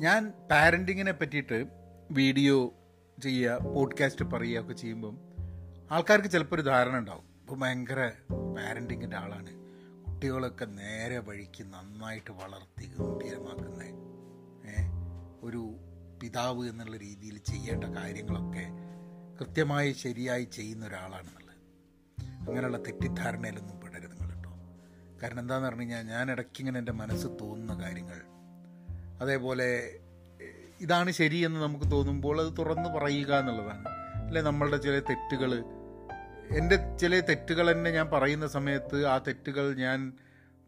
ഞാൻ പാരന്റിങ്ങിനെ പറ്റിയിട്ട് വീഡിയോ ചെയ്യുക പോഡ്കാസ്റ്റ് പറയുക ഒക്കെ ചെയ്യുമ്പം ആൾക്കാർക്ക് ചിലപ്പോൾ ഒരു ധാരണ ഉണ്ടാവും. ഇപ്പോൾ ഭയങ്കര പാരന്റിങ്ങിന്റെ ആളാണ്. കുട്ടികളൊക്കെ നേരെ വഴിക്ക് നന്നായിട്ട് വളർത്തി ഗംഭീരമാക്കുന്ന. ഒരു പിതാവ് എന്നുള്ള രീതിയിൽ ചെയ്യേണ്ട കാര്യങ്ങളൊക്കെ കൃത്യമായി ശരിയായി ചെയ്യുന്ന ഒരാളാണെന്നുള്ളത്. അങ്ങനെയുള്ള തെറ്റിദ്ധാരണയിലൊന്നും പെടരുത് നിങ്ങൾ കേട്ടോ. കാരണം എന്താണെന്ന് പറഞ്ഞു കഴിഞ്ഞാൽ ഞാൻ ഇടയ്ക്കിങ്ങനെ എന്റെ മനസ്സ് തോന്നുന്ന കാര്യങ്ങൾ അതേപോലെ ഇതാണ് ശരിയെന്ന് നമുക്ക് തോന്നുമ്പോൾ അത് തുറന്ന് പറയുക എന്നുള്ളതാണ്. അല്ലെ നമ്മളുടെ ചില തെറ്റുകൾ എന്റെ ചില തെറ്റുകൾ തന്നെ ഞാൻ പറയുന്ന സമയത്ത് ആ തെറ്റുകൾ ഞാൻ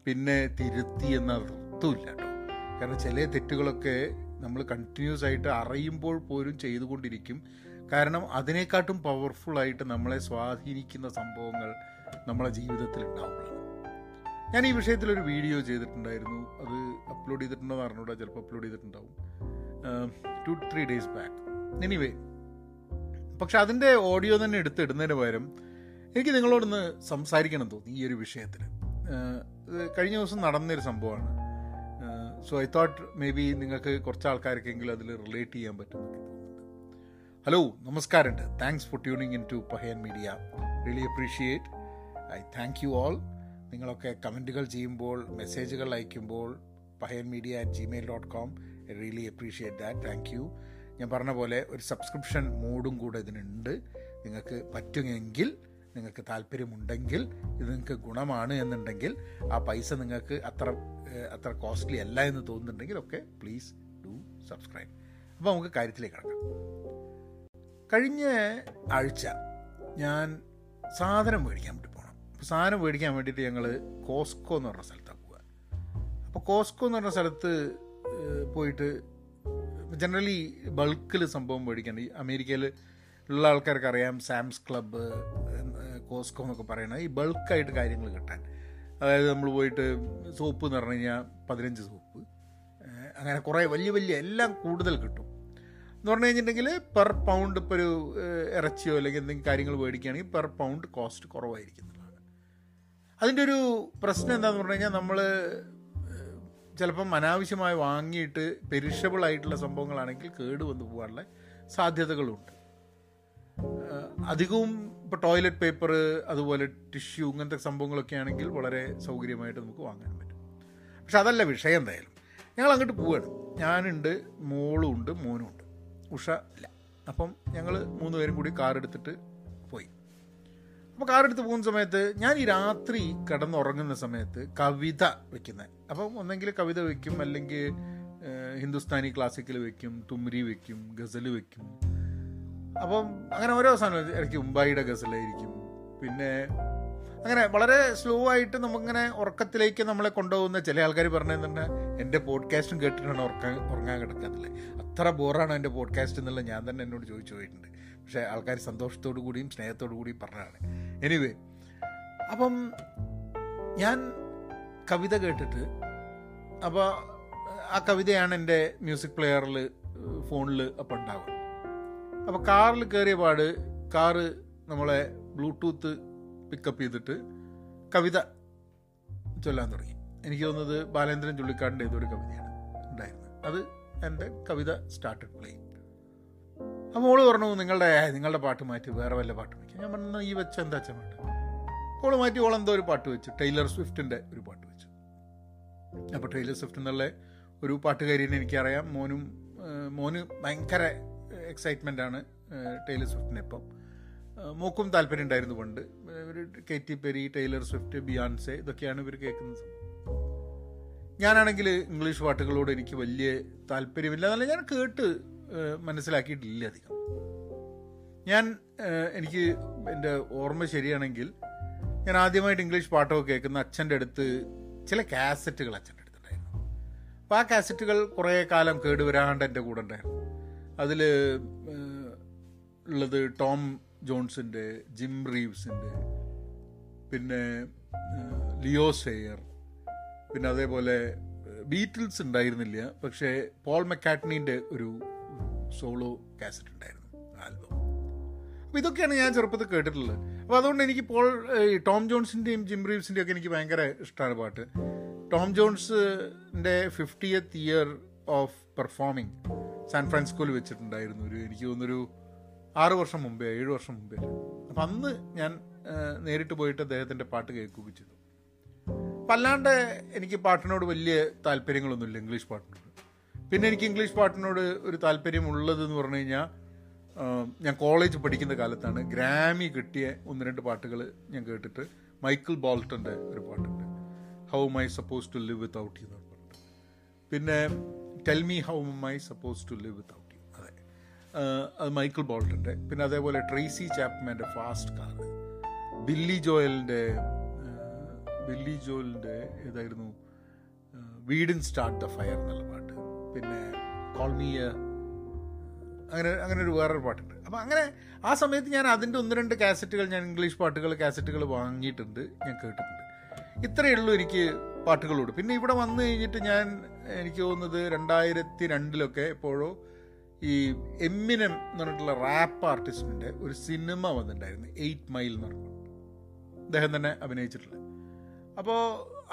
പിന്നെ തിരുത്തി എന്ന അർത്ഥമില്ല കേട്ടോ. കാരണം ചില തെറ്റുകളൊക്കെ നമ്മൾ കണ്ടിന്യൂസ് ആയിട്ട് അറിയുമ്പോൾ പോലും ചെയ്തുകൊണ്ടിരിക്കും. കാരണം അതിനെക്കാട്ടും പവർഫുള്ളായിട്ട് നമ്മളെ സ്വാധീനിക്കുന്ന സംഭവങ്ങൾ നമ്മളെ ജീവിതത്തിൽ ഉണ്ടാവുകയാണ് ഞാൻ ഈ വിഷയത്തിൽ ഒരു വീഡിയോ ചെയ്തിട്ടുണ്ടായിരുന്നു. അത് അപ്ലോഡ് ചെയ്തിട്ടുണ്ടോ എന്ന് അറിഞ്ഞൂടാ ചിലപ്പോൾ അപ്ലോഡ് ചെയ്തിട്ടുണ്ടാവും. Two three days back anyway പക്ഷെ അതിന്റെ ഓഡിയോ തന്നെ എടുത്തിടുന്നതിന് പകരം എനിക്ക് നിങ്ങളോടൊന്ന് സംസാരിക്കണം തോന്നി ഈ ഒരു വിഷയത്തിൽ കഴിഞ്ഞ ദിവസം നടന്നൊരു സംഭവമാണ്. So I thought maybe നിങ്ങൾക്ക് കുറച്ച് ആൾക്കാർക്കെങ്കിലും അതിൽ റിലേറ്റ് ചെയ്യാൻ പറ്റും ഹലോ നമസ്കാരമുണ്ട്. Thanks for tuning in to Pahayan media really appreciate I thank you all നിങ്ങളൊക്കെ കമന്റുകൾ ചെയ്യുമ്പോൾ മെസ്സേജുകൾ അയക്കുമ്പോൾ Pahayan media at Gmail dot com really appreciate that thank you ഞാൻ പറഞ്ഞ പോലെ ഒരു സബ്സ്ക്രിപ്ഷൻ മോഡും കൂടെ ഇതിനുണ്ട്. നിങ്ങൾക്ക് പറ്റുമെങ്കിൽ നിങ്ങൾക്ക് താല്പര്യമുണ്ടെങ്കിൽ ഇത് നിങ്ങൾക്ക് ഗുണമാണ് എന്നുണ്ടെങ്കിൽ ആ പൈസ നിങ്ങൾക്ക് അത്ര അത്ര കോസ്റ്റ്ലി അല്ല എന്ന് തോന്നുന്നുണ്ടെങ്കിൽ ഒക്കെ പ്ലീസ് ഡു സബ്സ്ക്രൈബ് അപ്പോൾ നമുക്ക് കാര്യത്തിലേക്ക് കിടക്കാം. കഴിഞ്ഞ ആഴ്ച ഞാൻ സാധനം മേടിക്കാൻ പോകണം അപ്പോൾ സാധനം മേടിക്കാൻ വേണ്ടിയിട്ട് ഞങ്ങൾ കോസ്കോ എന്ന് പറഞ്ഞ സ്ഥലത്താണ് പോവുക അപ്പോൾ കോസ്കോ എന്ന് പറഞ്ഞ സ്ഥലത്ത് പോയിട്ട് ജനറലി ബൾക്കിൽ സംഭവം മേടിക്കാൻ ഈ അമേരിക്കയിൽ ഉള്ള ആൾക്കാർക്ക് അറിയാം സാംസ് ക്ലബ്ബ് കോസ്കോ എന്നൊക്കെ പറയുന്നത് ഈ ബൾക്കായിട്ട് കാര്യങ്ങൾ കിട്ടാൻ. അതായത് നമ്മൾ പോയിട്ട് സോപ്പ് എന്ന് പറഞ്ഞു കഴിഞ്ഞാൽ പതിനഞ്ച് സോപ്പ്. അങ്ങനെ കുറേ വലിയ വലിയ എല്ലാം കൂടുതൽ കിട്ടും. എന്ന് പറഞ്ഞു കഴിഞ്ഞിട്ടുണ്ടെങ്കിൽ പെർ പൗണ്ട് ഇപ്പോൾ ഒരു ഇറച്ചിയോ അല്ലെങ്കിൽ എന്തെങ്കിലും കാര്യങ്ങൾ മേടിക്കുകയാണെങ്കിൽ പെർ പൗണ്ട് കോസ്റ്റ് കുറവായിരിക്കും എന്നുള്ളതാണ് അതിന്റെ ഒരു പ്രശ്നം എന്താണെന്ന് പറഞ്ഞു കഴിഞ്ഞാൽ നമ്മൾ ചിലപ്പം അനാവശ്യമായി വാങ്ങിയിട്ട് പെരിഷബിൾ ആയിട്ടുള്ള സംഭവങ്ങളാണെങ്കിൽ കേട് വന്നു പോകാനുള്ള സാധ്യതകളുണ്ട്. അധികവും ഇപ്പോൾ ടോയ്ലറ്റ് പേപ്പർ അതുപോലെ ടിഷ്യൂ ഇങ്ങനത്തെ സംഭവങ്ങളൊക്കെ ആണെങ്കിൽ വളരെ സൗകര്യമായിട്ട് നമുക്ക് വാങ്ങാൻ പറ്റും. പക്ഷെ അതല്ല വിഷയം എന്തായാലും. ഞങ്ങൾ അങ്ങോട്ട് പോവുകയാണ് ഞാനുണ്ട് മോളും ഉണ്ട് മോനും ഉണ്ട്. ഉഷ ഇല്ല. അപ്പം ഞങ്ങൾ മൂന്ന് പേരും കൂടി കാർ എടുത്തിട്ട് അപ്പോൾ കാറെടുത്ത് പോകുന്ന സമയത്ത് ഞാൻ ഈ രാത്രി കിടന്നുറങ്ങുന്ന സമയത്ത് കവിത വെക്കുന്നത് അപ്പം ഒന്നെങ്കിൽ കവിത വെക്കും അല്ലെങ്കിൽ ഹിന്ദുസ്ഥാനി ക്ലാസിക്കൽ വെക്കും തുമ്രി വെക്കും ഗസൽ വെക്കും. അപ്പം അങ്ങനെ ഓരോ സാധനം ഇടയ്ക്ക് ഉമ്പായിയുടെ ഗസലായിരിക്കും. പിന്നെ അങ്ങനെ വളരെ സ്ലോ ആയിട്ട് നമുക്കിങ്ങനെ ഉറക്കത്തിലേക്ക് നമ്മളെ കൊണ്ടുപോകുന്ന ചില ആൾക്കാർ പറഞ്ഞതെന്ന് എന്റെ പോഡ്കാസ്റ്റും കേട്ടിട്ടാണ് ഉറക്കാൻ ഉറങ്ങാൻ കിടക്കാത്തില്ലേ അത്ര ബോറാണ് എന്റെ പോഡ്കാസ്റ്റ് എന്നുള്ളത് ഞാൻ തന്നെ എന്നോട് ചോദിച്ചു പോയിട്ടുണ്ട്. പക്ഷേ ആൾക്കാർ സന്തോഷത്തോടു കൂടിയും സ്നേഹത്തോടു കൂടിയും പറഞ്ഞതാണ്. എനിവേ അപ്പം ഞാൻ കവിത കേട്ടിട്ട് അപ്പോൾ ആ കവിതയാണ് എന്റെ മ്യൂസിക് പ്ലെയറിൽ ഫോണിൽ അപ്പം ഉണ്ടാവുക. അപ്പോൾ കാറിൽ കയറിയ പാട് കാറ് നമ്മളെ ബ്ലൂടൂത്ത് പിക്കപ്പ് ചെയ്തിട്ട് കവിത ചൊല്ലാൻ തുടങ്ങി. എനിക്ക് തോന്നുന്നത് ബാലേന്ദ്രൻ ചുള്ളിക്കാടിന്റെ ഏതൊരു കവിതയാണ് ഉണ്ടായിരുന്നത്. അത് എന്റെ കവിത സ്റ്റാർട്ടഡ് പ്ലേ അപ്പോൾ മോൾ പറഞ്ഞു നിങ്ങളുടെ നിങ്ങളുടെ പാട്ട് മാറ്റി വേറെ വല്ല പാട്ട് വയ്ക്കും ഞാൻ പറഞ്ഞു ഈ വെച്ച എന്താ വെച്ചാൽ പാട്ട്? ഓൾ മാറ്റി ഓളെന്തോ ഒരു പാട്ട് വെച്ചു. ടൈലർ സ്വിഫ്റ്റിന്റെ ഒരു പാട്ട് വെച്ചു. അപ്പോൾ ടൈലർ സ്വിഫ്റ്റ് എന്നുള്ള ഒരു പാട്ടുകാരിനെ എനിക്കറിയാം. മോനും മോന് ഭയങ്കര എക്സൈറ്റ്മെന്റാണ് ടൈലർ സ്വിഫ്റ്റിനെ ഇപ്പം. മൂക്കും താല്പര്യം ഉണ്ടായിരുന്നു പണ്ട്. ഇവർ Katy Perry Taylor Swift Beyonce ഇതൊക്കെയാണ് ഇവർ കേൾക്കുന്നത്. ഞാനാണെങ്കിൽ ഇംഗ്ലീഷ് പാട്ടുകളോട് എനിക്ക് വലിയ താല്പര്യമില്ല. എന്നല്ല ഞാൻ കേട്ട് മനസ്സിലാക്കിയിട്ടില്ല അധികം. ഞാൻ എനിക്ക് എന്റെ ഓർമ്മ ശരിയാണെങ്കിൽ ഞാൻ ആദ്യമായിട്ട് ഇംഗ്ലീഷ് പാട്ടൊക്കെ കേൾക്കുന്ന അച്ഛന്റെ അടുത്ത് ചില കാസറ്റുകൾ അച്ഛന്റെ അടുത്തുണ്ടായിരുന്നു. അപ്പോൾ ആ കാസറ്റുകൾ കുറേ കാലം കേടുവരാണ്ട് എന്റെ കൂടെ ഉണ്ടായിരുന്നു. അതിൽ ഉള്ളത് ടോം ജോൺസിന്റെ ജിം റീവ്സിന്റെ പിന്നെ ലിയോ സെയർ പിന്നെ അതേപോലെ ബീറ്റിൽസ് ഉണ്ടായിരുന്നില്ല. പക്ഷേ പോൾ മെക്കാറ്റ്നീന്റെ ഒരു സോളോ കാസറ്റ് ഉണ്ടായിരുന്നു ആൽബം. അപ്പോൾ ഇതൊക്കെയാണ് ഞാൻ ചെറുപ്പത്തിൽ കേട്ടിട്ടുള്ളത്. അപ്പോൾ അതുകൊണ്ട് എനിക്ക് പോൾ ഈ ടോം ജോൺസിന്റെയും ജിം റീവ്സിന്റെയും ഒക്കെ എനിക്ക് ഭയങ്കര ഇഷ്ടമാണ് പാട്ട്. Tom ജോൺസിന്റെ fiftieth year of performing San ഫ്രാൻസിസ്കോയിൽ വെച്ചിട്ടുണ്ടായിരുന്നു ഒരു എനിക്ക് തോന്നുന്നൊരു ആറ് വർഷം മുമ്പേ ഏഴ് വർഷം മുമ്പേ. അപ്പം അന്ന് ഞാൻ നേരിട്ട് പോയിട്ട് അദ്ദേഹത്തിന്റെ പാട്ട് കേൾക്കുകയും ചെയ്തു. അപ്പം അല്ലാണ്ട് എനിക്ക് പാട്ടിനോട് വലിയ താല്പര്യങ്ങളൊന്നുമില്ല ഇംഗ്ലീഷ് പാട്ടിനോട്. പിന്നെ എനിക്ക് ഇംഗ്ലീഷ് പാട്ടിനോട് ഒരു താല്പര്യം ഉള്ളതെന്ന് പറഞ്ഞു കഴിഞ്ഞാൽ ഞാൻ കോളേജ് പഠിക്കുന്ന കാലത്താണ് ഗ്രാമി കിട്ടിയ ഒന്ന് രണ്ട് പാട്ടുകൾ ഞാൻ കേട്ടിട്ട് മൈക്കിൾ ബോൾട്ടന്റെ ഒരു പാട്ടുണ്ട്. How my suppose to live without you എന്ന് പാട്ടുണ്ട് പിന്നെ tell me how my suppose to live without you അതെ. അത് മൈക്കിൾ ബോൾട്ടന്റെ. പിന്നെ അതേപോലെ ട്രേസി ചാപ്മാന്റെ ഫാസ്റ്റ് കാർ. ബില്ലി ജോയലിന്റെ ബില്ലി ജോയലിന്റെ ഏതായിരുന്നു വീഡിൻ സ്റ്റാർട്ട് ദ ഫയർ എന്നുള്ള പാട്ട്. പിന്നെ കോൾമിയ അങ്ങനെ അങ്ങനെ ഒരു വേറൊരു പാട്ടുണ്ട്. അപ്പം അങ്ങനെ ആ സമയത്ത് ഞാൻ അതിന്റെ ഒന്ന് രണ്ട് കാസറ്റുകൾ ഞാൻ ഇംഗ്ലീഷ് പാട്ടുകൾ കാസറ്റുകൾ വാങ്ങിയിട്ടുണ്ട് ഞാൻ കേട്ടിട്ടുണ്ട്. ഇത്രയേ ഉള്ളൂ എനിക്ക് പാട്ടുകളോട്. പിന്നെ ഇവിടെ വന്നു കഴിഞ്ഞിട്ട് ഞാൻ എനിക്ക് തോന്നുന്നത് രണ്ടായിരത്തി രണ്ടിലൊക്കെ എപ്പോഴോ ഈ എമ്മിനം എന്ന് പറഞ്ഞിട്ടുള്ള റാപ്പ് ആർട്ടിസ്റ്റിന്റെ ഒരു സിനിമ വന്നിട്ടുണ്ടായിരുന്നു എയ്റ്റ് മൈൽ എന്ന് പറഞ്ഞു അദ്ദേഹം തന്നെ അഭിനയിച്ചിട്ടുള്ളത്. അപ്പോൾ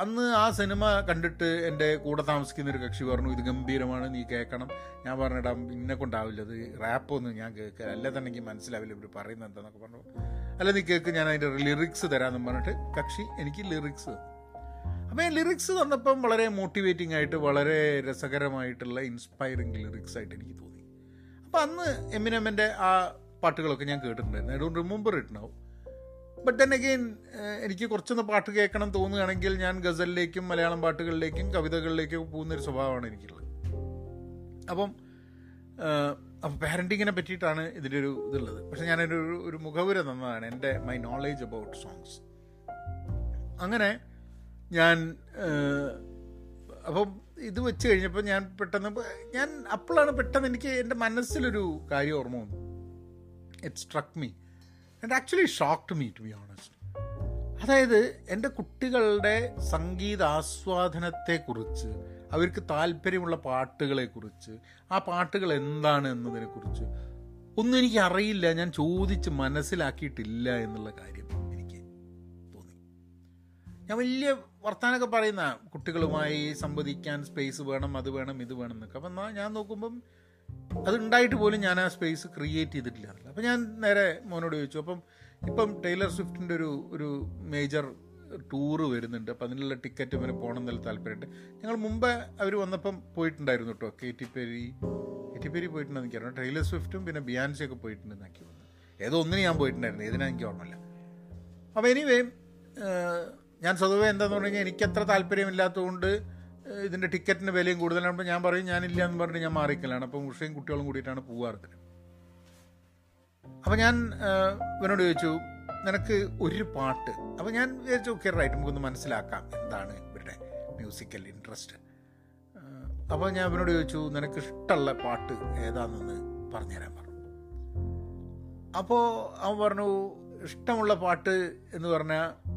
അന്ന് ആ സിനിമ കണ്ടിട്ട് എന്റെ കൂടെ താമസിക്കുന്ന ഒരു കക്ഷി പറഞ്ഞു ഇത് ഗംഭീരമാണ് നീ കേൾക്കണം. ഞാൻ പറഞ്ഞിടാം ഇന്നെ കൊണ്ടാവില്ല അത് റാപ്പൊന്നും ഞാൻ കേൾക്കുക അല്ല തന്നെ എനിക്ക് മനസ്സിലാവില്ല ഇവർ പറയുന്നത് എന്താന്നൊക്കെ പറഞ്ഞു. അല്ല നീ കേൾക്ക് ഞാൻ അതിന്റെ ലിറിക്സ് തരാമെന്ന് പറഞ്ഞിട്ട് കക്ഷി എനിക്ക് ലിറിക്സ് അപ്പോൾ ഞാൻ ലിറിക്സ് തന്നപ്പം വളരെ മോട്ടിവേറ്റിംഗ് ആയിട്ട് വളരെ രസകരമായിട്ടുള്ള ഇൻസ്പയറിംഗ് ലിറിക്സ് ആയിട്ട് എനിക്ക് തോന്നി. അപ്പോൾ അന്ന് എമിനെമ്മിന്റെ ആ പാട്ടുകളൊക്കെ ഞാൻ കേട്ടിട്ടുണ്ടായിരുന്നു. I don't remember but then again എനിക്ക് കുറച്ചൊന്ന് പാട്ട് കേൾക്കണം തോന്നുകയാണെങ്കിൽ ഞാൻ ഗസലിലേക്കും മലയാളം പാട്ടുകളിലേക്കും കവിതകളിലേക്കും പോകുന്ന ഒരു സ്വഭാവമാണ് എനിക്കുള്ളത്. അപ്പം അപ്പം പാരന്റിങ്ങിനെ പറ്റിയിട്ടാണ് ഇതിന്റെ ഒരു ഇതുള്ളത്. പക്ഷെ ഞാനൊരു ഒരു- മുഖവുര തന്നതാണ് എന്റെ മൈ നോളേജ് അബൌട്ട് സോങ്സ് അങ്ങനെ ഞാൻ അപ്പം ഇത് വെച്ച് കഴിഞ്ഞപ്പോൾ ഞാൻ പെട്ടെന്ന് ഞാൻ അപ്പോഴാണ് പെട്ടെന്ന് എനിക്ക് എന്റെ മനസ്സിലൊരു കാര്യം ഓർമ്മ വന്നു it struck me and actually shocked me to be honest അതായത് എന്റെ കുട്ടികളുടെ സംഗീത ആസ്വാദനത്തെക്കുറിച്ച് അവർക്ക് താല്പര്യമുള്ള പാട്ടുകളെക്കുറിച്ച് ആ പാട്ടുകൾ എന്താണ് എന്നതിനെക്കുറിച്ച് ഒന്നും എനിക്ക് അറിയില്ല. ഞാൻ ചോദിച്ച് മനസ്സിലാക്കിയിട്ടില്ല എന്നുള്ള കാര്യം എനിക്ക് തോന്നി. ഞാൻ വലിയ വർത്തമാനമൊക്കെ പറയുന്ന കുട്ടികളുമായി സംവദിക്കാൻ സ്പേസ് വേണം അത് വേണം ഇത് വേണം എന്നൊക്കെ. അപ്പം ഞാൻ നോക്കുമ്പം അത് ഉണ്ടായിട്ട് പോലും ഞാൻ ആ സ്പേസ് ക്രിയേറ്റ് ചെയ്തിട്ടില്ല. അപ്പോൾ അപ്പം ഞാൻ നേരെ മോനോട് ചോദിച്ചു അപ്പം ഇപ്പം ടൈലർ സ്വിഫ്റ്റിന്റെ ഒരു ഒരു മേജർ ടൂറ് വരുന്നുണ്ട്. അപ്പം അതിനുള്ള ടിക്കറ്റ് ഇവന് പോകണം എന്നുള്ള താല്പര്യമുണ്ട് ഞങ്ങൾ മുമ്പ് അവർ വന്നപ്പം പോയിട്ടുണ്ടായിരുന്നു കേട്ടോ Katy Perry Katy Perry പോയിട്ടുണ്ടെന്ന് എനിക്കറിയാം ടൈലർ സ്വിഫ്റ്റും പിന്നെ ബിയാൻസിയൊക്കെ പോയിട്ടുണ്ടെന്ന് തോന്നുന്നു. ഏതോ ഒന്നിന് ഞാൻ പോയിട്ടുണ്ടായിരുന്നു. ഏതിനാ എനിക്ക് ഓർമ്മയില്ല. അപ്പോൾ എനിവേ ഞാൻ സ്വതവേ എന്താണെന്ന് പറഞ്ഞു കഴിഞ്ഞാൽ എനിക്കത്ര താല്പര്യമില്ലാത്തതുകൊണ്ട് ഇതിന്റെ ടിക്കറ്റിന് വിലയും കൂടുതലാകുമ്പോൾ ഞാൻ പറയും ഞാനില്ല എന്ന് പറഞ്ഞിട്ട് ഞാൻ മാറിക്കലാണ്. അപ്പം ഉഷയും കുട്ടികളും കൂടിയിട്ടാണ് പോവാറ് ഇതിന്. അപ്പം ഞാൻ ഇവനോട് ചോദിച്ചു നിനക്ക് ഒരു പാട്ട്? അപ്പം ഞാൻ വിചാരിച്ചു ഓക്കെ റൈറ്റ് നമുക്കൊന്ന് മനസ്സിലാക്കാം എന്താണ് ഇവരുടെ മ്യൂസിക്കൽ ഇൻട്രസ്റ്റ്. അപ്പോൾ ഞാൻ ഇവനോട് ചോദിച്ചു നിനക്ക് ഇഷ്ടമുള്ള പാട്ട് ഏതാണെന്ന് പറഞ്ഞുതരാൻ പറഞ്ഞു. അപ്പോൾ അവൻ പറഞ്ഞു ഇഷ്ടമുള്ള പാട്ട് എന്ന് പറഞ്ഞാൽ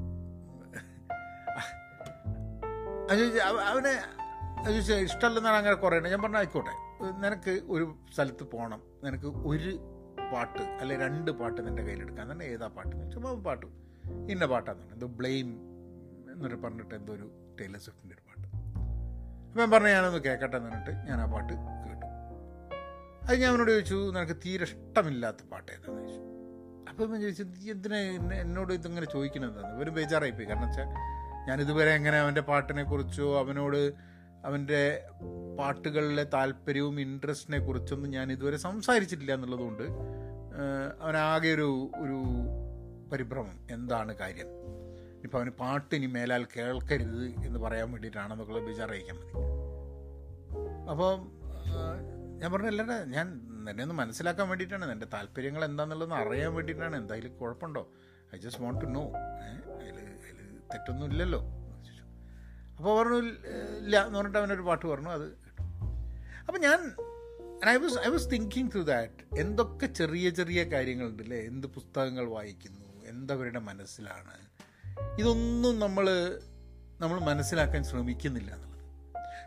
ചോദിച്ചു, അവനെ അവന് അത് ചോദിച്ചു, ഇഷ്ടമല്ലെന്നാണ് അങ്ങനെ കുറേ ഞാൻ പറഞ്ഞു ആയിക്കോട്ടെ. നിനക്ക് ഒരു സ്ഥലത്ത് പോകണം നിനക്ക് ഒരു പാട്ട് അല്ലെ രണ്ട് പാട്ട് നിന്റെ കയ്യിലെടുക്കാൻ. തന്നെ ഏതാ പാട്ട്? ചുമ്മാ പാട്ട്. ഇന്ന പാട്ടാന്ന് എന്തോ ബ്ലെയിം എന്നൊരു പറഞ്ഞിട്ട് എന്തോ ഒരു ടൈലർ സ്വിഫ്റ്റിന്റെ ഒരു പാട്ട്. അപ്പം ഞാൻ പറഞ്ഞു ഞാനൊന്ന് കേൾക്കട്ടെ എന്ന് പറഞ്ഞിട്ട് ഞാൻ ആ പാട്ട് കേട്ടു. അത് ഞാൻ അവനോട് ചോദിച്ചു നിനക്ക് തീരെ ഇഷ്ടമില്ലാത്ത പാട്ട് ഏതാന്ന് ചോദിച്ചു? അപ്പം ഞാൻ ചോദിച്ചു "നീ എന്തിനാ എന്നെ- എന്നോട് ഇതിങ്ങനെ ചോദിക്കണതെന്ന് ഒരു ബേജാറായിപ്പോയി. കാരണം വെച്ചാൽ ഞാൻ ഇതുവരെ എങ്ങനെ അവന്റെ പാട്ടിനെ കുറിച്ചോ അവനോട് അവന്റെ പാട്ടുകളിലെ താല്പര്യവും ഇൻട്രസ്റ്റിനെ കുറിച്ചൊന്നും ഞാൻ ഇതുവരെ സംസാരിച്ചിട്ടില്ല എന്നുള്ളതുകൊണ്ട് അവനാകെ ഒരു ഒരു പരിഭ്രമം. എന്താണ് കാര്യം? ഇപ്പം അവന് പാട്ട് ഇനി മേലാൽ കേൾക്കരുത് എന്ന് പറയാൻ വേണ്ടിയിട്ടാണെന്നൊക്കെ വിചാറിയിക്കാൻ മതി. അപ്പോൾ ഞാൻ പറഞ്ഞു അല്ലടാ ഞാൻ നിന്നെ ഒന്ന് മനസ്സിലാക്കാൻ വേണ്ടിയിട്ടാണ്. എന്റെ താല്പര്യങ്ങൾ എന്താണെന്നുള്ളതെന്ന് അറിയാൻ വേണ്ടിയിട്ടാണ്. എന്തായാലും കുഴപ്പമുണ്ടോ? I just want to know അതിൽ തെറ്റൊന്നും ഇല്ലല്ലോ അപ്പോൾ പറഞ്ഞു ഇല്ല എന്ന് പറഞ്ഞിട്ട് അവനൊരു പാട്ട് പറഞ്ഞു അത് കേട്ടു. അപ്പം ഞാൻ I was I was thinking through that എന്തൊക്കെ ചെറിയ ചെറിയ കാര്യങ്ങളുണ്ട് അല്ലേ എന്ത് പുസ്തകങ്ങൾ വായിക്കുന്നു? എന്തവരുടെ മനസ്സിലാണ്? ഇതൊന്നും നമ്മൾ നമ്മൾ മനസ്സിലാക്കാൻ ശ്രമിക്കുന്നില്ല എന്നുള്ളത്.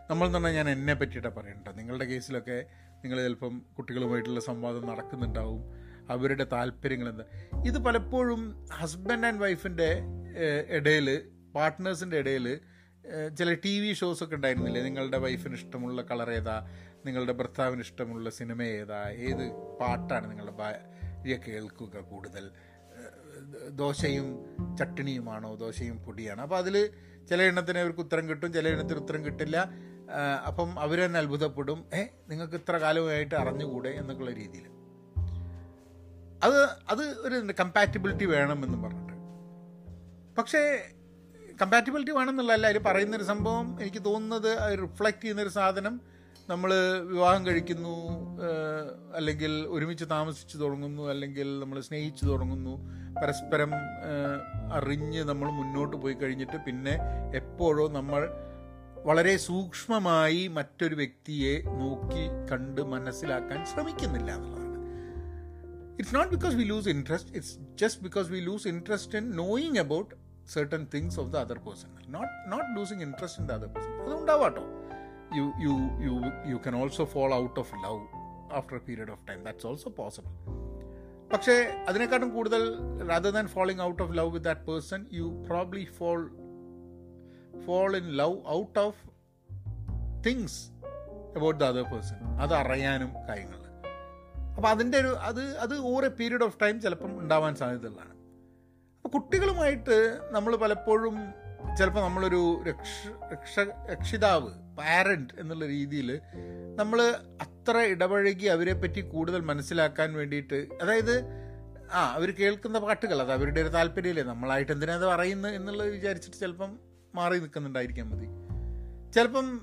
നമ്മൾ എന്ന് പറഞ്ഞാൽ ഞാൻ എന്നെ പറ്റിയിട്ടാണ് പറയണ്ട നിങ്ങളുടെ കേസിലൊക്കെ നിങ്ങൾ ചിലപ്പം കുട്ടികളുമായിട്ടുള്ള സംവാദം നടക്കുന്നുണ്ടാവും. അവരുടെ താല്പര്യങ്ങൾ എന്താ ഇത് പലപ്പോഴും ഹസ്ബൻഡ് ആൻഡ് വൈഫിന്റെ ഇടയിൽ പാർട്ട്നേഴ്സിന്റെ ഇടയിൽ ഏഹ്, ചില ടി വി ഷോസ് ഒക്കെ ഉണ്ടായിരുന്നില്ലേ? നിങ്ങളുടെ വൈഫിന് ഇഷ്ടമുള്ള കളർ ഏതാ? നിങ്ങളുടെ ഭർത്താവിന് ഇഷ്ടമുള്ള സിനിമ ഏതാ? ഏത് പാട്ടാണ് നിങ്ങളുടെ ഭാര്യ കേൾക്കുക കൂടുതൽ? ദോശയും ചട്ടിണിയുമാണോ? ദോശയും പൊടിയാണോ? അപ്പോൾ അതിൽ ചില എണ്ണത്തിന് അവർക്ക് ഉത്തരം കിട്ടും ചില എണ്ണത്തിന് ഉത്തരം കിട്ടില്ല. അപ്പം അവർ തന്നെ അത്ഭുതപ്പെടും. ഏ നിങ്ങൾക്ക് ഇത്ര കാലമായിട്ട് അറിഞ്ഞുകൂടെ? എന്നൊക്കെയുള്ള രീതിയിൽ അത് അത് ഒരു കമ്പാറ്റബിലിറ്റി വേണമെന്ന് പറഞ്ഞിട്ട്. പക്ഷേ കമ്പാറ്റബിലിറ്റി വേണമെന്നുള്ളതല്ല അതിൽ പറയുന്നൊരു സംഭവം എനിക്ക് തോന്നുന്നത് റിഫ്ലക്റ്റ് ചെയ്യുന്നൊരു സാധനം നമ്മൾ വിവാഹം കഴിക്കുന്നു അല്ലെങ്കിൽ ഒരുമിച്ച് താമസിച്ച് തുടങ്ങുന്നു അല്ലെങ്കിൽ നമ്മൾ സ്നേഹിച്ച് തുടങ്ങുന്നു പരസ്പരം അറിഞ്ഞ് നമ്മൾ മുന്നോട്ട് പോയി കഴിഞ്ഞിട്ട് പിന്നെ എപ്പോഴോ നമ്മൾ വളരെ സൂക്ഷ്മമായി മറ്റൊരു വ്യക്തിയെ നോക്കി കണ്ട് മനസ്സിലാക്കാൻ ശ്രമിക്കുന്നില്ല എന്നുള്ളതാണ്. it's not because we lose interest it's just because we lose interest in knowing about certain things of the other person not not losing interest in the other person അതുണ്ടാവാട്ടോ you you you you can also fall out of love after a period of time that's also possible പക്ഷേ അതിനെക്കാട്ടും കൂടുതൽ rather than falling out of love with that person you probably fall fall in love out of things about the other person അത് അറിയാനും കാര്യങ്ങൾ അപ്പോൾ അതിന്റെ ഒരു അത് അത് over a period of time ചിലപ്പം ഉണ്ടാവാൻ സാധ്യതയുള്ളതാണ്. അപ്പോൾ കുട്ടികളുമായിട്ട് നമ്മൾ പലപ്പോഴും ചിലപ്പോൾ നമ്മളൊരു രക്ഷ രക്ഷ രക്ഷിതാവ് പാരന്റ് എന്നുള്ള രീതിയിൽ നമ്മൾ അത്ര ഇടപഴകി അവരെ പറ്റി കൂടുതൽ മനസ്സിലാക്കാൻ വേണ്ടിയിട്ട് അതായത് ആ അവർ കേൾക്കുന്ന പാട്ടുകൾ അത് അവരുടെ ഒരു താല്പര്യമല്ലേ നമ്മളായിട്ട് എന്തിനാ അത് പറയുന്നത് എന്നുള്ളത് വിചാരിച്ചിട്ട് ചിലപ്പം മാറി നിൽക്കുന്നുണ്ടായിരിക്കാൻ മതി. ചിലപ്പം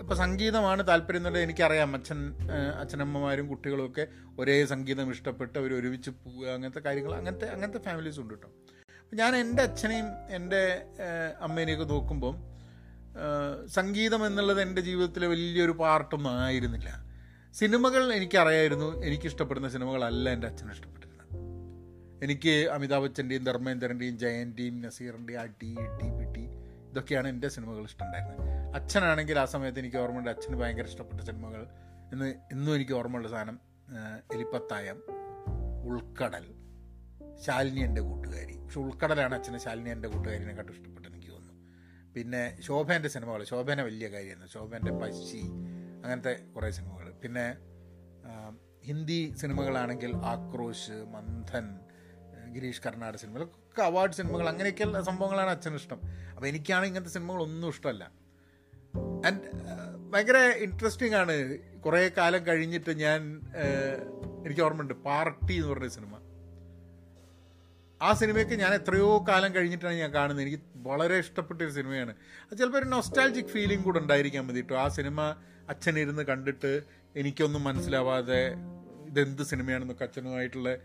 ഇപ്പം സംഗീതമാണ് താല്പര്യം എന്നുള്ളത് എനിക്കറിയാം. അച്ഛൻ അച്ഛനമ്മമാരും കുട്ടികളും ഒക്കെ ഒരേ സംഗീതം ഇഷ്ടപ്പെട്ട് അവർ ഒരുമിച്ച് പോവുക അങ്ങനത്തെ കാര്യങ്ങൾ അങ്ങനത്തെ അങ്ങനത്തെ ഫാമിലീസ് ഉണ്ട് കേട്ടോ. ഞാൻ എന്റെ അച്ഛനെയും എന്റെ അമ്മേനെയൊക്കെ നോക്കുമ്പം സംഗീതം എന്നുള്ളത് എന്റെ ജീവിതത്തിലെ വലിയൊരു പാർട്ടൊന്നും ആയിരുന്നില്ല. സിനിമകൾ എനിക്കറിയായിരുന്നു. എനിക്കിഷ്ടപ്പെടുന്ന സിനിമകളല്ല എന്റെ അച്ഛൻ ഇഷ്ടപ്പെട്ടിരുന്നത്. എനിക്ക് അമിതാഭ് ബച്ചന്റെയും ധർമ്മേന്ദ്രന്റെയും ജയന്റെയും നസീറിന്റെയും അടി ഇടി പിടി ഇതൊക്കെയാണ് എന്റെ സിനിമകൾ ഇഷ്ടമുണ്ടായിരുന്നത് അച്ഛനാണെങ്കിൽ ആ സമയത്ത് എനിക്ക് ഓർമ്മയുണ്ട് അച്ഛന് ഭയങ്കര ഇഷ്ടപ്പെട്ട സിനിമകൾ എന്ന് ഇന്നും എനിക്ക് ഓർമ്മയുള്ള സാധനം എലിപ്പത്തായം ഉൾക്കടൽ ശാലിനി എന്റെ കൂട്ടുകാരി. പക്ഷെ ഉൾക്കടലാണ് അച്ഛന് ശാലിനി എന്റെ കൂട്ടുകാരിനെക്കാട്ടും ഇഷ്ടപ്പെട്ടത് എനിക്ക് തോന്നുന്നു. പിന്നെ ശോഭേന്റെ സിനിമകൾ ശോഭേനെ വലിയ കാര്യമാണ് ശോഭേന്റെ പശി അങ്ങനത്തെ കുറേ സിനിമകൾ പിന്നെ ഹിന്ദി സിനിമകളാണെങ്കിൽ ആക്രോശ് മന്ഥൻ ഗിരീഷ് കർണാട് സിനിമകളൊക്കെ അവാർഡ് സിനിമകൾ അങ്ങനെയൊക്കെയുള്ള സംഭവങ്ങളാണ് അച്ഛന് ഇഷ്ടം. അപ്പോൾ എനിക്കാണ് ഇങ്ങനത്തെ സിനിമകളൊന്നും ഇഷ്ടമല്ല. ആൻഡ് ഭയങ്കര ഇൻട്രസ്റ്റിംഗ് ആണ്. കുറേ കാലം കഴിഞ്ഞിട്ട് ഞാൻ എനിക്ക് ഓർമ്മയുണ്ട് പാർട്ടി എന്ന് പറഞ്ഞ സിനിമ. ആ സിനിമയ്ക്ക് ഞാൻ എത്രയോ കാലം കഴിഞ്ഞിട്ടാണ് ഞാൻ കാണുന്നത്. എനിക്ക് വളരെ ഇഷ്ടപ്പെട്ട ഒരു സിനിമയാണ്. അത് ചിലപ്പോൾ ഒരു നൊസ്റ്റാൾജിക് ഫീലിംഗ് കൂടെ ഉണ്ടായിരിക്കാൻ മതി കേട്ടോ ആ സിനിമ അച്ഛനിരുന്ന് കണ്ടിട്ട് എനിക്കൊന്നും മനസ്സിലാവാതെ ഇതെന്ത് സിനിമയാണെന്നൊക്കെ അച്ഛനുമായിട്ടുള്ള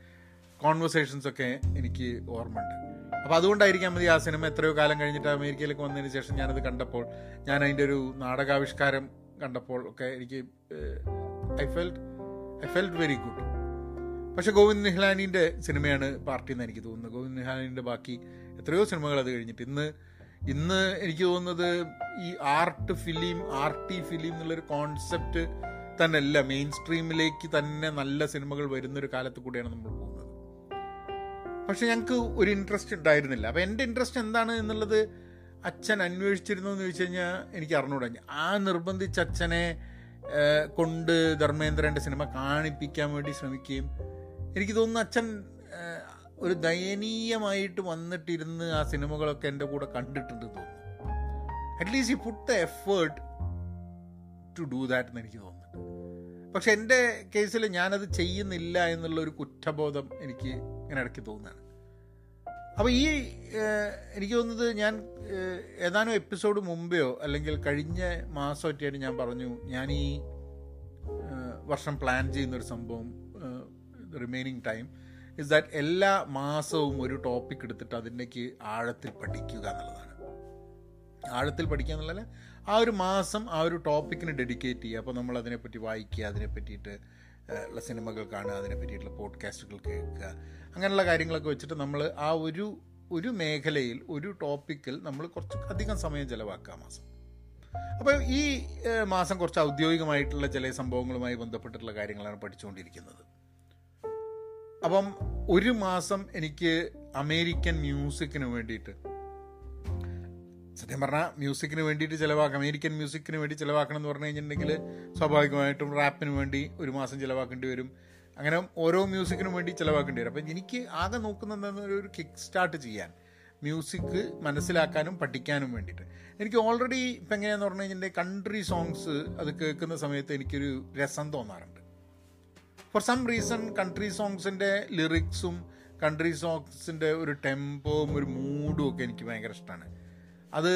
കോൺവെർസേഷൻസ് ഒക്കെ എനിക്ക് ഓർമ്മയുണ്ട്. അപ്പോൾ അതുകൊണ്ടായിരിക്കാം മതി ആ സിനിമ എത്രയോ കാലം കഴിഞ്ഞിട്ട് അമേരിക്കയിലേക്ക് വന്നതിന് ശേഷം ഞാനത് കണ്ടപ്പോൾ ഞാൻ അതിന്റെ ഒരു നാടകാവിഷ്കാരം കണ്ടപ്പോൾ ഒക്കെ എനിക്ക് I felt I felt very good പക്ഷെ ഗോവിന്ദ് നിഹ്ലാനിന്റെ സിനിമയാണ് പാർട്ടി എന്ന് എനിക്ക് തോന്നുന്നത്. ഗോവിന്ദ് നിഹ്ലാനിന്റെ ബാക്കി എത്രയോ സിനിമകൾ അത് കഴിഞ്ഞിട്ട് ഇന്ന് ഇന്ന് എനിക്ക് തോന്നുന്നത് ഈ ആർട്ട് ഫിലിം ആർട്ടി ഫിലിം എന്നുള്ളൊരു കോൺസെപ്റ്റ് തന്നെ അല്ല മെയിൻ സ്ട്രീമിലേക്ക് തന്നെ നല്ല സിനിമകൾ വരുന്നൊരു കാലത്ത് കൂടിയാണ് നമ്മൾ പോകുന്നത്. പക്ഷെ ഞങ്ങൾക്ക് ഒരു ഇൻട്രസ്റ്റ് ഉണ്ടായിരുന്നില്ല. അപ്പം എന്റെ ഇൻട്രസ്റ്റ് എന്താണ് എന്നുള്ളത് അച്ഛൻ അന്വേഷിച്ചിരുന്നു എന്ന് ചോദിച്ചു കഴിഞ്ഞാൽ എനിക്ക് അറിഞ്ഞൂടാ. ആ നിർബന്ധിച്ച് അച്ഛനെ കൊണ്ട് ധർമ്മേന്ദ്രന്റെ സിനിമ കാണിപ്പിക്കാൻ വേണ്ടി ശ്രമിക്കുകയും എനിക്ക് തോന്നുന്നു അച്ഛൻ ഒരു ദയനീയമായിട്ട് വന്നിട്ടിരുന്ന് ആ സിനിമകളൊക്കെ എന്റെ കൂടെ കണ്ടിട്ടുണ്ട് തോന്നുന്നു. അറ്റ്ലീസ്റ്റ് ഈ put the effort to do that എന്ന് എനിക്ക് തോന്നുന്നുണ്ട് പക്ഷെ എന്റെ കേസിൽ ഞാനത് ചെയ്യുന്നില്ല എന്നുള്ള ഒരു കുറ്റബോധം എനിക്ക് ഇങ്ങനെ ഇടയ്ക്ക് തോന്നുകയാണ് അപ്പോൾ ഈ എനിക്ക് തോന്നുന്നത് ഞാൻ ഏതാനും എപ്പിസോഡ് മുമ്പെയോ അല്ലെങ്കിൽ കഴിഞ്ഞ മാസമൊക്കെയായിട്ട് ഞാൻ പറഞ്ഞു ഞാൻ ഈ വർഷം പ്ലാൻ ചെയ്യുന്നൊരു സംഭവം റിമൈനിങ് ടൈം ഇസ് ദാറ്റ് എല്ലാ മാസവും ഒരു ടോപ്പിക് എടുത്തിട്ട് അതിന്റെക്ക് ആഴത്തിൽ പഠിക്കുക എന്നുള്ളതാണ്. ആഴത്തിൽ പഠിക്കുക എന്നുള്ളത് ആ ഒരു മാസം ആ ഒരു ടോപ്പിക്കിന് ഡെഡിക്കേറ്റ് ചെയ്യുക. അപ്പോൾ നമ്മൾ അതിനെപ്പറ്റി വായിക്കുക അതിനെ പറ്റിയിട്ട് ഉള്ള സിനിമകൾ കാണുക അതിനെ പറ്റിയിട്ടുള്ള പോഡ്കാസ്റ്റുകൾ കേൾക്കുക അങ്ങനെയുള്ള കാര്യങ്ങളൊക്കെ വെച്ചിട്ട് നമ്മൾ ആ ഒരു ഒരു മേഖലയിൽ ഒരു ടോപ്പിക്കിൽ നമ്മൾ കുറച്ച് അധികം സമയം ചിലവാക്കുക മാസം. അപ്പോൾ ഈ മാസം കുറച്ച് ഔദ്യോഗികമായിട്ടുള്ള ചില സംഭവങ്ങളുമായി ബന്ധപ്പെട്ടിട്ടുള്ള കാര്യങ്ങളാണ് പഠിച്ചുകൊണ്ടിരിക്കുന്നത്. അപ്പം ഒരു മാസം എനിക്ക് അമേരിക്കൻ മ്യൂസിക്കിന് വേണ്ടിയിട്ട് സത്യം പറഞ്ഞാൽ മ്യൂസിക്കിന് വേണ്ടിയിട്ട് ചിലവാക്കാം. അമേരിക്കൻ മ്യൂസിക്കിന് വേണ്ടി ചിലവാക്കണം എന്ന് പറഞ്ഞു കഴിഞ്ഞിട്ടുണ്ടെങ്കിൽ സ്വാഭാവികമായിട്ടും റാപ്പിന് വേണ്ടി ഒരു മാസം ചിലവാക്കേണ്ടി വരും. അങ്ങനെ ഓരോ മ്യൂസിക്കിനും വേണ്ടി ചിലവാക്കേണ്ടി വരും. അപ്പം എനിക്ക് ആകെ നോക്കുന്നത് ഒരു കിക്ക് സ്റ്റാർട്ട് ചെയ്യാൻ മ്യൂസിക് മനസ്സിലാക്കാനും പഠിക്കാനും വേണ്ടിയിട്ട്. എനിക്ക് ഓൾറെഡി ഇപ്പം എങ്ങനെയാന്ന് പറഞ്ഞു കഴിഞ്ഞിട്ടുണ്ടെങ്കിൽ കൺട്രി സോങ്സ് അത് കേൾക്കുന്ന സമയത്ത് എനിക്കൊരു രസം തോന്നാറുണ്ട്. ഫോർ സം റീസൺ കൺട്രി സോങ്സിന്റെ ലിറിക്സും കൺട്രി സോങ്സിന്റെ ഒരു ടെമ്പോവും ഒരു മൂഡും ഒക്കെ എനിക്ക് ഭയങ്കര ഇഷ്ടമാണ് അത്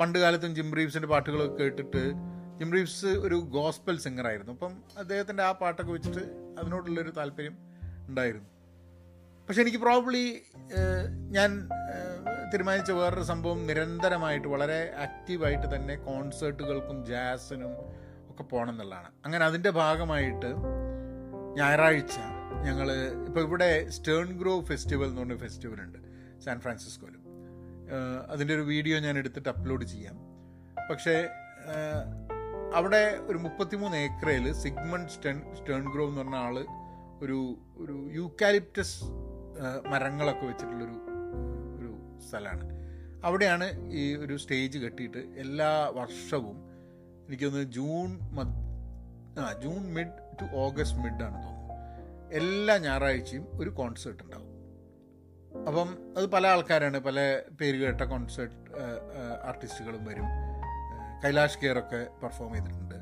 പണ്ട് കാലത്തും ജിം റീവ്സിന്റെ പാട്ടുകളൊക്കെ കേട്ടിട്ട് ജിം റീവ്സ് ഒരു ഗോസ്പൽ സിംഗറായിരുന്നു അപ്പം അദ്ദേഹത്തിന്റെ ആ പാട്ടൊക്കെ വെച്ചിട്ട് അതിനോടുള്ളൊരു താല്പര്യം ഉണ്ടായിരുന്നു. പക്ഷെ എനിക്ക് പ്രോബ്ലി ഞാൻ തീരുമാനിച്ച വേറൊരു സംഭവം നിരന്തരമായിട്ട് വളരെ ആക്റ്റീവായിട്ട് തന്നെ കോൺസേർട്ടുകൾക്കും ജാസിനും ഒക്കെ പോകണം എന്നുള്ളതാണ് അങ്ങനെ അതിന്റെ ഭാഗമായിട്ട് ഞായറാഴ്ച ഞങ്ങൾ ഇപ്പോൾ ഇവിടെ സ്റ്റേൺ ഗ്രോ ഫെസ്റ്റിവൽ എന്ന് പറഞ്ഞ ഫെസ്റ്റിവൽ ഉണ്ട്. സാൻ ഫ്രാൻസിസ്കോയിലും അതിന്റെ ഒരു വീഡിയോ ഞാൻ എടുത്തിട്ട് അപ്ലോഡ് ചെയ്യാം. പക്ഷേ അവിടെ ഒരു മുപ്പത്തിമൂന്ന് ഏക്കറയിൽ സിഗ്മണ്ട് സ്റ്റെൺ സ്റ്റേൺ ഗ്രോവ് എന്ന് പറഞ്ഞ ആൾ ഒരു ഒരു യൂക്കാലിപ്റ്റസ് മരങ്ങളൊക്കെ വെച്ചിട്ടുള്ളൊരു ഒരു സ്ഥലമാണ്. അവിടെയാണ് ഈ ഒരു സ്റ്റേജ് കെട്ടിയിട്ട് എല്ലാ വർഷവും എനിക്കൊന്ന് ജൂൺ ആ June mid to August mid ആണ് തോന്നുന്നു. എല്ലാ ഞായറാഴ്ചയും ഒരു കോൺസേർട്ട് ഉണ്ടാവും. അപ്പം അത് പല ആൾക്കാരാണ് പല പേര് കേട്ട കോൺസേർട്ട് ആർട്ടിസ്റ്റുകളും വരും. കൈലാഷ് കെയറൊക്കെ പെർഫോം ചെയ്തിട്ടുണ്ട്.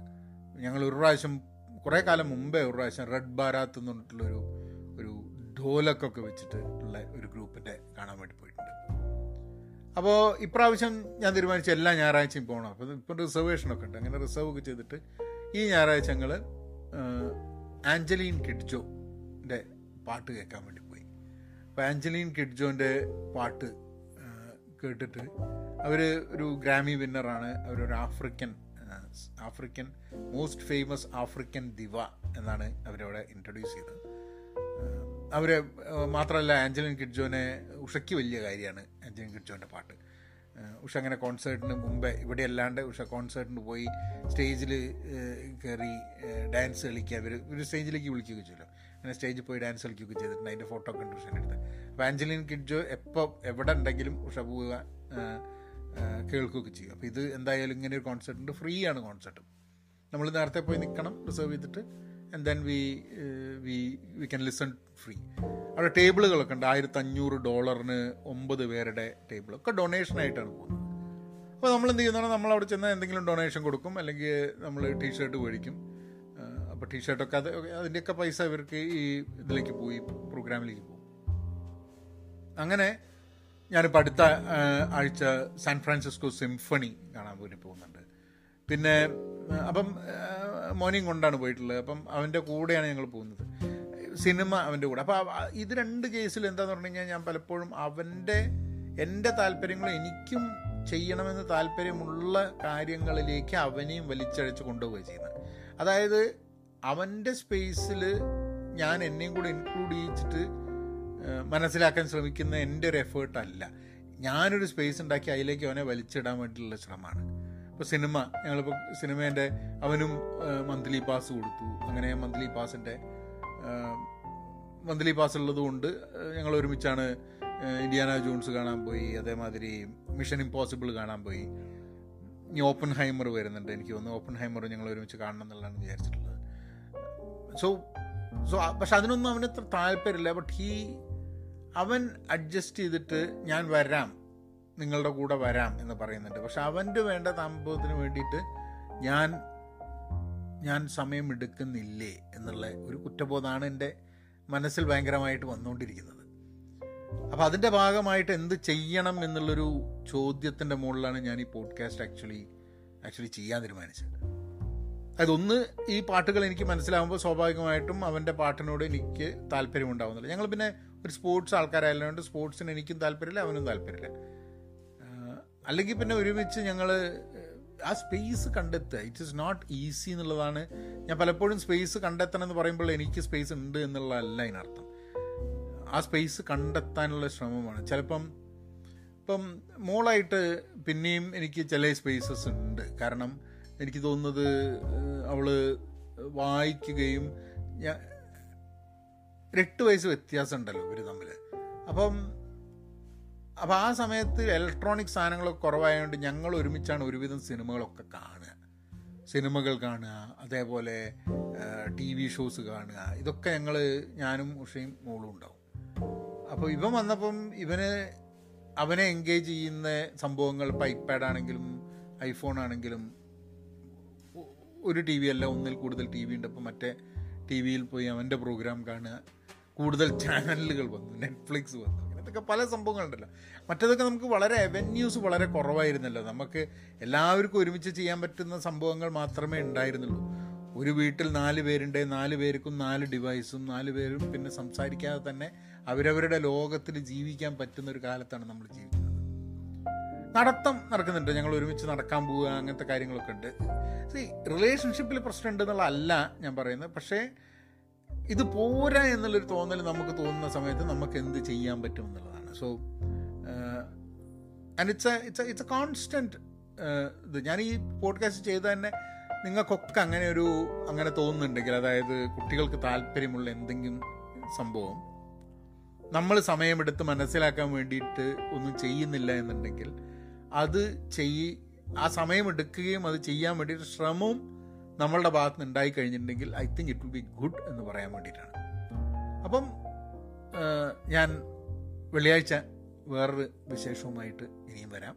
ഞങ്ങൾ ഒരു പ്രാവശ്യം കുറേ കാലം മുമ്പേ ഒരു പ്രാവശ്യം റെഡ് ബാരാത്ത് എന്ന് പറഞ്ഞിട്ടുള്ളൊരു ഒരു ഢോലക്കൊക്കെ വെച്ചിട്ട് ഉള്ള ഒരു ഗ്രൂപ്പിന്റെ കാണാൻ വേണ്ടി പോയിട്ടുണ്ട്. അപ്പോൾ ഇപ്രാവശ്യം ഞാൻ തീരുമാനിച്ചു എല്ലാ ഞായറാഴ്ചയും പോകണം അപ്പോൾ ഇപ്പം റിസർവേഷനൊക്കെ ഉണ്ട്. അങ്ങനെ റിസർവ് ഒക്കെ ചെയ്തിട്ട് ഈ ഞായറാഴ്ച ഞങ്ങൾ ആഞ്ചലീൻ കിഡ്ജോന്റെ പാട്ട് കേൾക്കാൻ വേണ്ടി അപ്പോൾ കിഡ്ജോന്റെ പാട്ട് കേട്ടിട്ട് അവർ ഒരു ഗ്രാമി വിന്നറാണ്. അവരൊരു African African most famous African diva എന്നാണ് അവരവിടെ ഇൻട്രൊഡ്യൂസ് ചെയ്തത്. അവരെ മാത്രമല്ല ആഞ്ചലിൻ കിഡ്ജോനെ ഉഷയ്ക്ക് വലിയ കാര്യമാണ് ആഞ്ചലിൻ കിഡ്ജോന്റെ പാട്ട്. ഉഷ അങ്ങനെ കോൺസേർട്ടിന് മുമ്പേ ഇവിടെ അല്ലാണ്ട് ഉഷ കോൺസേർട്ടിന് പോയി സ്റ്റേജിൽ കയറി ഡാൻസ് കളിക്കുക അവർ ഒരു സ്റ്റേജിലേക്ക് വിളിക്കുകയൊക്കെ ചെയ്യുമല്ലോ അങ്ങനെ സ്റ്റേജിൽ പോയി ഡാൻസ് കളിക്കുകയൊക്കെ ചെയ്തിട്ടുണ്ട്. അതിന്റെ ഫോട്ടോ ഒക്കെ ഉണ്ട് ഉഷേന്റെ അപ്പോൾ ആഞ്ചലിൻ കിഡ്ജോ എപ്പോൾ എവിടെ ഉണ്ടെങ്കിലും ഉഷ പോവുക കേൾക്കുകയൊക്കെ ചെയ്യും അപ്പോൾ ഇത് എന്തായാലും ഇങ്ങനെ ഒരു കോൺസെർട്ട് ഉണ്ട്. ഫ്രീ ആണ് കോൺസെർട്ട് നമ്മൾ നേരത്തെ പോയി നിൽക്കണം റിസർവ് ചെയ്തിട്ട് and then we we we can listen free അവിടെ ടേബിളുകളൊക്കെ ഉണ്ട്. ആയിരത്തി അഞ്ഞൂറ് ഡോളറിന് ഒമ്പത് പേരുടെ ഡൊണേഷൻ ആയിട്ടാണ് പോകുന്നത്. അപ്പോൾ നമ്മൾ എന്ത് ചെയ്യുന്നതാണ്? നമ്മൾ അവിടെ ചെന്നാൽ എന്തെങ്കിലും ഡൊണേഷൻ കൊടുക്കും. അല്ലെങ്കിൽ നമ്മൾ ടീഷർട്ട് മേടിക്കും. അപ്പോൾ ടീഷർട്ടൊക്കെ അത് അതിന്റെയൊക്കെ പൈസ ഇവർക്ക് ഈ ഇതിലേക്ക് പോയി പ്രോഗ്രാമിലേക്ക് പോകും അങ്ങനെ ഞാനിപ്പോൾ അടുത്ത ആഴ്ച സാൻ ഫ്രാൻസിസ്കോ സിംഫണി കാണാൻ വേണ്ടി പോകുന്നുണ്ട്. പിന്നെ അപ്പം മോർണിംഗ് കൊണ്ടാണ് പോയിട്ടുള്ളത്. അപ്പം അവന്റെ കൂടെയാണ് ഞങ്ങൾ പോകുന്നത്. സിനിമ അവന്റെ കൂടെ. അപ്പോൾ ഇത് രണ്ട് കേസിൽ എന്താന്ന് പറഞ്ഞു കഴിഞ്ഞാൽ ഞാൻ പലപ്പോഴും അവന്റെ എന്റെ താല്പര്യങ്ങൾ എനിക്കും ചെയ്യണമെന്ന് താല്പര്യമുള്ള കാര്യങ്ങളിലേക്ക് അവനെയും വലിച്ചഴച്ച് കൊണ്ടുപോവുകയാണ് ചെയ്യുന്നത്. അതായത് അവന്റെ സ്പേസിൽ ഞാൻ എന്നെയും കൂടെ ഇൻക്ലൂഡ് ചെയ്യിച്ചിട്ട് മനസ്സിലാക്കാൻ ശ്രമിക്കുന്ന എന്റെ ഒരു എഫേർട്ടല്ല ഞാനൊരു സ്പേസ് ഉണ്ടാക്കി അതിലേക്ക് അവനെ വലിച്ചിടാൻ വേണ്ടിയിട്ടുള്ള ശ്രമമാണ്. ഇപ്പോൾ സിനിമ ഞങ്ങളിപ്പോൾ സിനിമേന്റെ അവനും മന്ത്ലി പാസ് കൊടുത്തു. അങ്ങനെ മന്ത്ലി പാസിന്റെ മന്ത്ലി പാസ് ഉള്ളത് കൊണ്ട് ഞങ്ങൾ ഒരുമിച്ചാണ് ഇന്ത്യാന ജോൺസ് കാണാൻ പോയി. അതേമാതിരി മിഷൻ ഇമ്പോസിബിൾ കാണാൻ പോയി. ഇനി ഓപ്പൺ ഹൈമർ വരുന്നുണ്ട് എനിക്ക് തോന്നുന്നു. ഓപ്പൺ ഹൈമർ ഞങ്ങൾ ഒരുമിച്ച് കാണണം എന്നുള്ളതാണ് വിചാരിച്ചിട്ടുള്ളത്. സോ സോ പക്ഷെ അതിനൊന്നും അവന് അത്ര താല്പര്യമില്ല. ബട്ട് ഹീ അവൻ അഡ്ജസ്റ്റ് ചെയ്തിട്ട് ഞാൻ വരാം. നിങ്ങളുടെ കൂടെ വരാം എന്ന് പറയുന്നുണ്ട്. പക്ഷെ അവന്റെ വേണ്ട സംഭവത്തിന് വേണ്ടിയിട്ട് ഞാൻ ഞാൻ സമയം എടുക്കുന്നില്ലേ എന്നുള്ള ഒരു കുറ്റബോധമാണ് എന്റെ മനസ്സിൽ ഭയങ്കരമായിട്ട് വന്നുകൊണ്ടിരിക്കുന്നത്. അപ്പോൾ അതിന്റെ ഭാഗമായിട്ട് എന്ത് ചെയ്യണം എന്നുള്ളൊരു ചോദ്യത്തിന്റെ മുകളിലാണ് ഞാൻ ഈ പോഡ്കാസ്റ്റ് ആക്ച്വലി ആക്ച്വലി ചെയ്യാൻ തീരുമാനിച്ചത്. അതൊന്ന് ഈ പാട്ടുകൾ എനിക്ക് മനസ്സിലാകുമ്പോൾ സ്വാഭാവികമായിട്ടും അവന്റെ പാട്ടിനോട് എനിക്ക് താല്പര്യം ഉണ്ടാകുന്നില്ല ഞങ്ങൾ പിന്നെ ഒരു സ്പോർട്സ് ആൾക്കാരായതുകൊണ്ട് സ്പോർട്സിന് എനിക്കും താല്പര്യമില്ല അവനും താല്പര്യമില്ല. അല്ലെങ്കിൽ പിന്നെ ഒരുമിച്ച് ഞങ്ങൾ ആ സ്പേസ് കണ്ടെത്തുക. ഇറ്റ് ഇസ് നോട്ട് ഈസി എന്നുള്ളതാണ്. ഞാൻ പലപ്പോഴും സ്പേസ് കണ്ടെത്തണം എന്ന് പറയുമ്പോൾ എനിക്ക് സ്പേസ് ഉണ്ട് എന്നുള്ളതല്ല അതിനർത്ഥം. ആ സ്പേസ് കണ്ടെത്താനുള്ള ശ്രമമാണ്. ചിലപ്പം ഇപ്പം മോളായിട്ട് പിന്നെയും എനിക്ക് ചില സ്പേസസ് ഉണ്ട്. കാരണം എനിക്ക് തോന്നുന്നത് അവൾ വായിക്കുകയും ഞാൻ എട്ട് വയസ്സ് വ്യത്യാസം ഉണ്ടല്ലോ ഇവർ തമ്മിൽ അപ്പം അപ്പോൾ ആ സമയത്ത് ഇലക്ട്രോണിക് സാധനങ്ങളൊക്കെ കുറവായതുകൊണ്ട് ഞങ്ങൾ ഒരുമിച്ചാണ് ഒരുവിധം സിനിമകളൊക്കെ കാണുക. സിനിമകൾ കാണുക അതേപോലെ ടി വി ഷോസ് കാണുക. ഇതൊക്കെ ഞങ്ങൾ ഞാനും ഉഷയും മോളും ഉണ്ടാവും. അപ്പോൾ ഇവൻ വന്നപ്പം ഇവന് അവനെ എൻഗേജ് ചെയ്യുന്ന സംഭവങ്ങൾ ഇപ്പോൾ ഐപാഡ് ആണെങ്കിലും ഐഫോൺ ആണെങ്കിലും ഒരു ടി വി അല്ല ഒന്നിൽ കൂടുതൽ ടി വി ഉണ്ട്. അപ്പോൾ മറ്റേ ടി വിയിൽ പോയി അവന്റെ പ്രോഗ്രാം കാണുക. കൂടുതൽ ചാനലുകൾ വന്നു നെറ്റ്ഫ്ലിക്സ് വന്നു. അങ്ങനത്തൊക്കെ പല സംഭവങ്ങളുണ്ടല്ലോ. മറ്റേതൊക്കെ നമുക്ക് വളരെ അവന്യൂസ് വളരെ കുറവായിരുന്നല്ലോ. നമുക്ക് എല്ലാവർക്കും ഒരുമിച്ച് ചെയ്യാൻ പറ്റുന്ന സംഭവങ്ങൾ മാത്രമേ ഉണ്ടായിരുന്നുള്ളൂ. ഒരു വീട്ടിൽ നാല് പേരുണ്ട് നാല് പേർക്കും നാല് ഡിവൈസും നാല് പേരും പിന്നെ സംസാരിക്കാതെ തന്നെ അവരവരുടെ ലോകത്തിൽ ജീവിക്കാൻ പറ്റുന്ന ഒരു കാലത്താണ് നമ്മൾ ജീവിക്കുന്നത്. നടത്തം നടക്കുന്നുണ്ട്. ഞങ്ങൾ ഒരുമിച്ച് നടക്കാൻ പോവുക അങ്ങനത്തെ കാര്യങ്ങളൊക്കെ ഉണ്ട്. സി റിലേഷൻഷിപ്പിൽ പ്രശ്നം ഉണ്ടെന്നുള്ളതല്ല ഞാൻ പറയുന്നത്. പക്ഷേ ഇത് പോരാ എന്നുള്ളൊരു തോന്നൽ നമുക്ക് തോന്നുന്ന സമയത്ത് നമുക്ക് എന്ത് ചെയ്യാൻ പറ്റും എന്നുള്ളതാണ്. So and it's it's it's a constant ഇത്. ഞാൻ ഈ പോഡ്കാസ്റ്റ് ചെയ്ത് തന്നെ നിങ്ങൾക്കൊക്കെ അങ്ങനെ ഒരു അങ്ങനെ തോന്നുന്നുണ്ടെങ്കിൽ അതായത് കുട്ടികൾക്ക് താല്പര്യമുള്ള എന്തെങ്കിലും സംഭവം നമ്മൾ സമയമെടുത്ത് മനസ്സിലാക്കാൻ വേണ്ടിയിട്ട് ഒന്നും ചെയ്യുന്നില്ല എന്നുണ്ടെങ്കിൽ അത് ചെയ്യി ആ സമയമെടുക്കുകയും അത് ചെയ്യാൻ വേണ്ടിയിട്ട് ശ്രമവും നമ്മളുടെ ഭാഗത്ത് നിന്ന് ഉണ്ടായി കഴിഞ്ഞിട്ടുണ്ടെങ്കിൽ I think it will be good എന്ന് പറയാൻ വേണ്ടിയിട്ടാണ്. അപ്പം ഞാൻ വെള്ളിയാഴ്ച വേറൊരു വിശേഷവുമായിട്ട് ഇനിയും വരാം.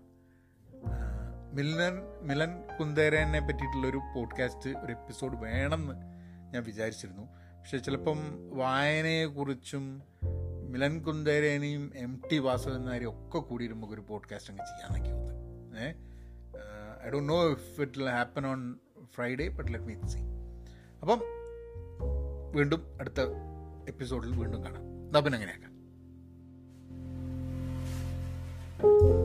മിലനൻ മിലൻ കുന്ദേരനെ പറ്റിയിട്ടുള്ളൊരു പോഡ്കാസ്റ്റ് ഒരു എപ്പിസോഡ് വേണമെന്ന് ഞാൻ വിചാരിച്ചിരുന്നു. പക്ഷെ ചിലപ്പം വായനയെക്കുറിച്ചും മിലൻ കുന്തേരേനെയും എം ടി വാസവനാരെയും ഒക്കെ കൂടി നമുക്ക് ഒരു പോഡ്കാസ്റ്റ് അങ്ങ് ചെയ്യാനൊക്കെ ഒന്ന് ഏ? I do know if it will happen on Friday but let me see അപ്പം വീണ്ടും അടുത്ത എപ്പിസോഡിൽ വീണ്ടും കാണാം. അപ്പം അങ്ങനെയാക്കാം thank you